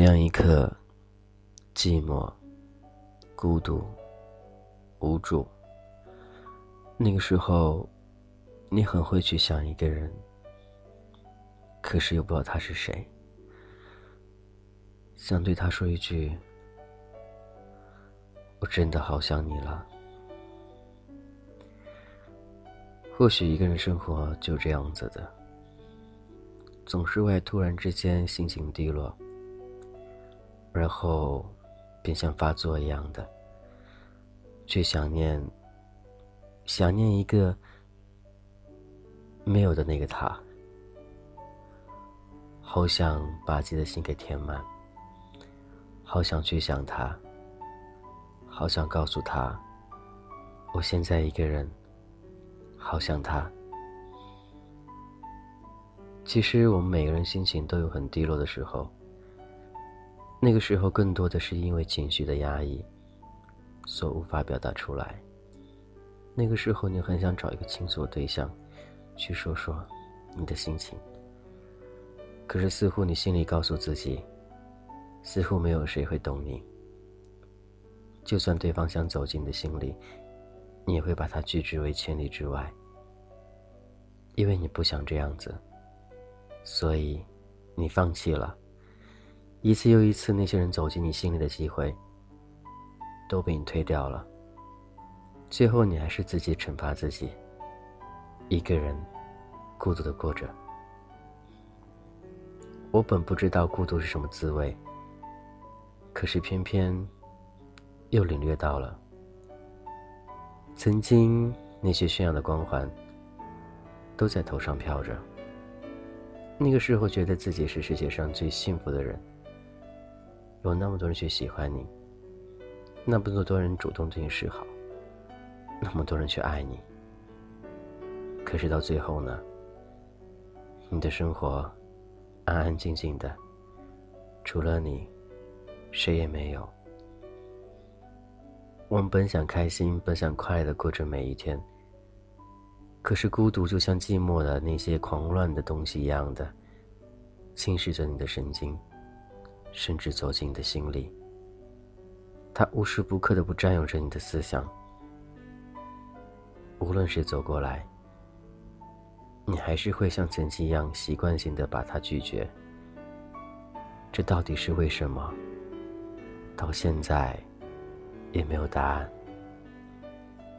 那样一刻，寂寞、孤独、无助。那个时候，你很会去想一个人，可是又不知道他是谁。想对他说一句：“我真的好想你了。”或许一个人生活就这样子的，总是会突然之间心情低落。然后，便像发作一样的，去想念，想念一个没有的那个他，好想把自己的心给填满，好想去想他，好想告诉他，我现在一个人，好想他。其实我们每个人心情都有很低落的时候。那个时候，更多的是因为情绪的压抑，所无法表达出来。那个时候，你很想找一个倾诉对象，去说说你的心情。可是，似乎你心里告诉自己，似乎没有谁会懂你。就算对方想走进你的心里，你也会把他拒之为千里之外，因为你不想这样子，所以你放弃了。一次又一次，那些人走进你心里的机会，都被你推掉了。最后，你还是自己惩罚自己，一个人孤独的过着。我本不知道孤独是什么滋味，可是偏偏又领略到了。曾经那些炫耀的光环都在头上飘着，那个时候觉得自己是世界上最幸福的人。有那么多人去喜欢你，那么多人主动对你示好，那么多人去爱你。可是到最后呢？你的生活安安静静的，除了你，谁也没有。我们本想开心，本想快乐的过着每一天，可是孤独就像寂寞的那些狂乱的东西一样的，侵蚀着你的神经。甚至走进你的心里，他无时不刻的不占有着你的思想。无论谁走过来，你还是会像曾经一样习惯性的把他拒绝。这到底是为什么？到现在也没有答案。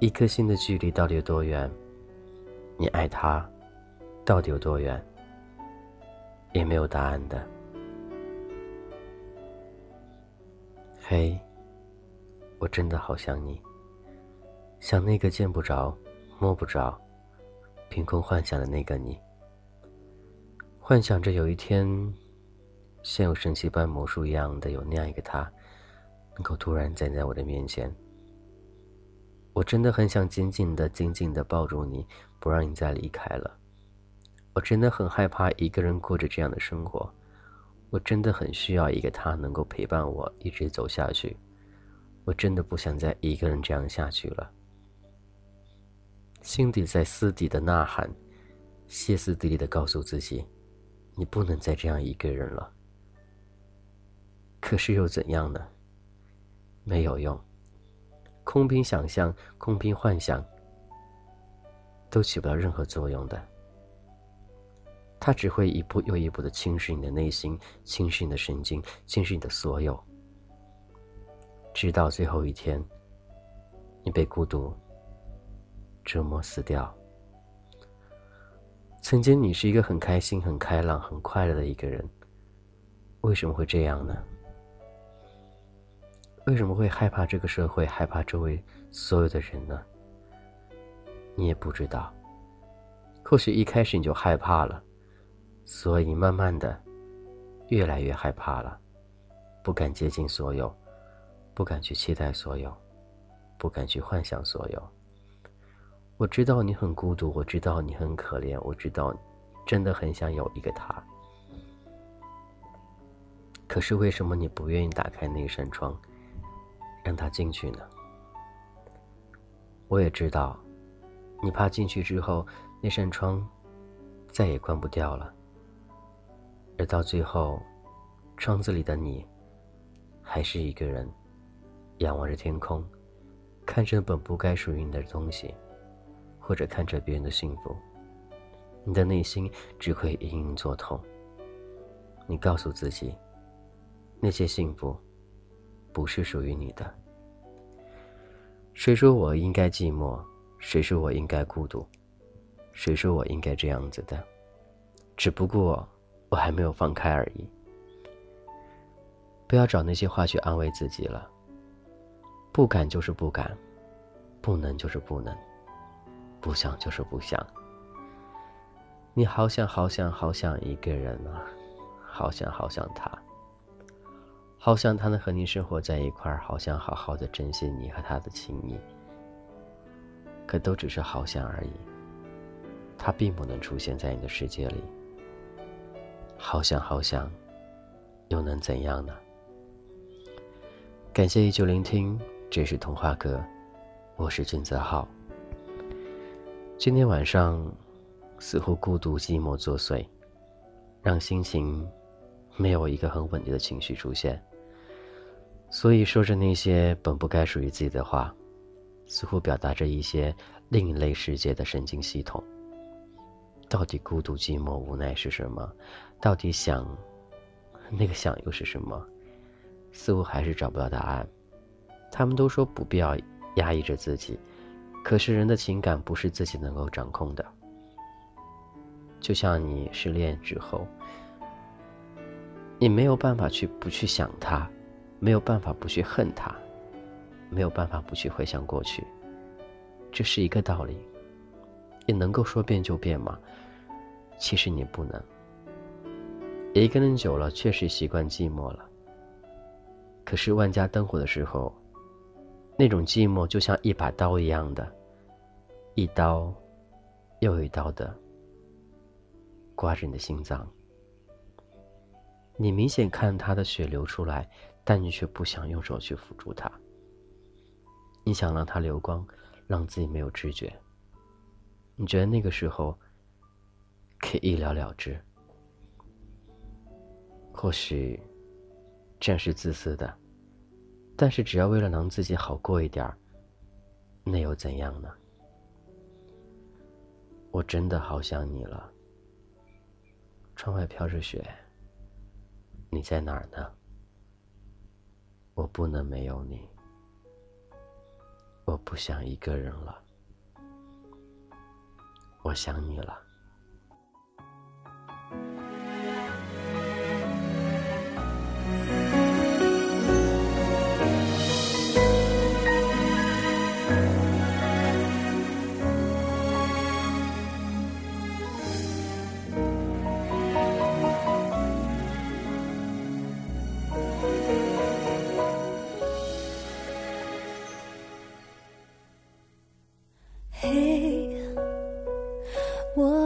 一颗心的距离到底有多远？你爱他到底有多远？也没有答案的。嘿，我真的好想你，想那个见不着、摸不着、凭空幻想的那个你。幻想着有一天，像有神奇般魔术一样的有那样一个他，能够突然站在我的面前。我真的很想紧紧的、紧紧的抱住你，不让你再离开了。我真的很害怕一个人过着这样的生活。我真的很需要一个他能够陪伴我一直走下去，我真的不想再一个人这样下去了。心底在私底的呐喊，歇斯底里的告诉自己，你不能再这样一个人了。可是又怎样呢？没有用，空凭想象，空凭幻想，都起不到任何作用的。他只会一步又一步的侵蚀你的内心，侵蚀你的神经，侵蚀你的所有，直到最后一天，你被孤独折磨死掉。曾经你是一个很开心、很开朗、很快乐的一个人，为什么会这样呢？为什么会害怕这个社会，害怕周围所有的人呢？你也不知道。或许一开始你就害怕了。所以，慢慢的，越来越害怕了，不敢接近所有，不敢去期待所有，不敢去幻想所有。我知道你很孤独，我知道你很可怜，我知道，真的很想有一个他。可是，为什么你不愿意打开那扇窗，让他进去呢？我也知道，你怕进去之后，那扇窗再也关不掉了。而到最后，窗子里的你，还是一个人，仰望着天空，看着本不该属于你的东西，或者看着别人的幸福，你的内心只会隐隐作痛。你告诉自己，那些幸福不是属于你的。谁说我应该寂寞？谁说我应该孤独？谁说我应该这样子的？只不过我还没有放开而已。不要找那些话去安慰自己了。不敢就是不敢，不能就是不能，不想就是不想。你好想好想好想一个人啊，好想好想他，好想他能和你生活在一块儿，好想好好的珍惜你和他的情谊。可都只是好想而已，他并不能出现在你的世界里。好想好想，又能怎样呢？感谢依旧聆听，这是童话阁，我是君泽浩。今天晚上，似乎孤独寂寞作祟，让心情没有一个很稳定的情绪出现，所以说着那些本不该属于自己的话，似乎表达着一些另一类世界的神经系统。到底孤独寂寞无奈是什么？到底想，那个想又是什么？似乎还是找不到答案。他们都说不必要压抑着自己，可是人的情感不是自己能够掌控的。就像你失恋之后，你没有办法去不去想他，没有办法不去恨他，没有办法不去回想过去。这是一个道理。你能够说变就变吗？其实你不能。一个人久了，确实习惯寂寞了。可是万家灯火的时候，那种寂寞就像一把刀一样的，一刀又一刀的刮着你的心脏。你明显看他的血流出来，但你却不想用手去抚住他。你想让他流光，让自己没有知觉。你觉得那个时候可以一了了之？或许。这样是自私的，但是只要为了能自己好过一点儿，那又怎样呢？我真的好想你了。窗外飘着雪，你在哪儿呢？我不能没有你，我不想一个人了，我想你了。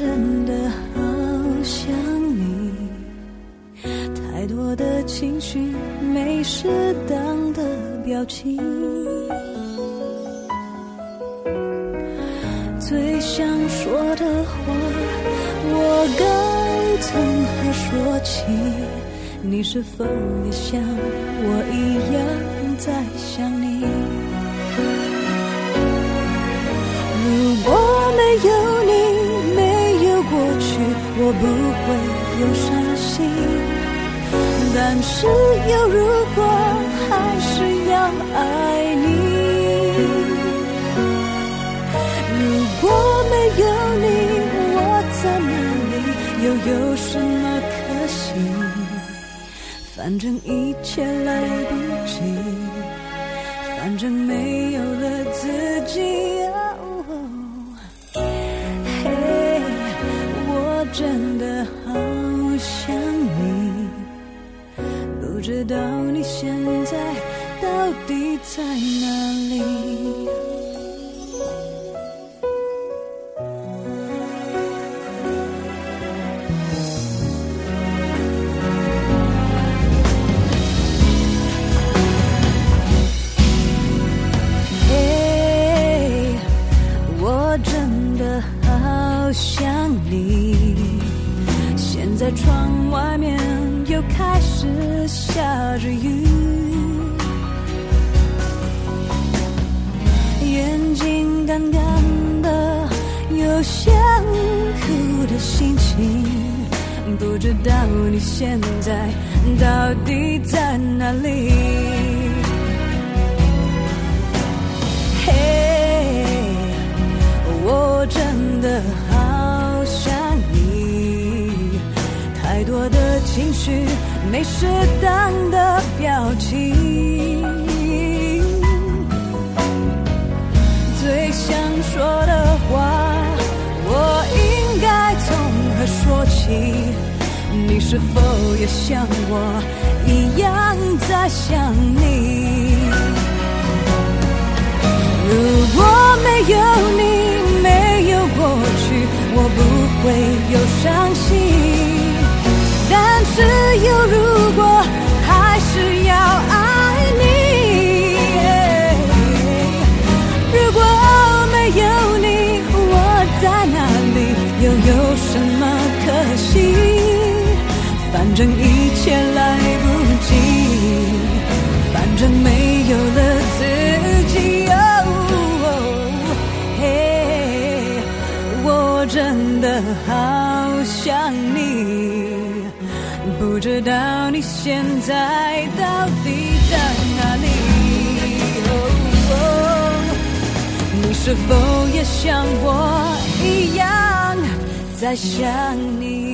真的好想你，太多的情绪没适当的表情，最想说的话我该从何说起？你是否也像我一样在想你？如果没有。我不会有伤心，但是有如果还是要爱你。如果没有你，我在哪里，又有什么可惜？反正一切来不及，反正没有了自己。真知道你现在到底在哪里。嘿，我真的好想你。现在窗外面又开始下着雨，眼睛干干的，有想哭的心情。不知道你现在到底在哪里？嘿，我真的没适当的表情。最想说的话，我应该从何说起？你是否也像我一样在想你？如果没有你，没有过去，我不会有伤心。但是有如果，还是要爱你。如果没有你，我在哪里，又有什么可惜？反正一知道你现在到底在哪里？你是否也像我一样在想你？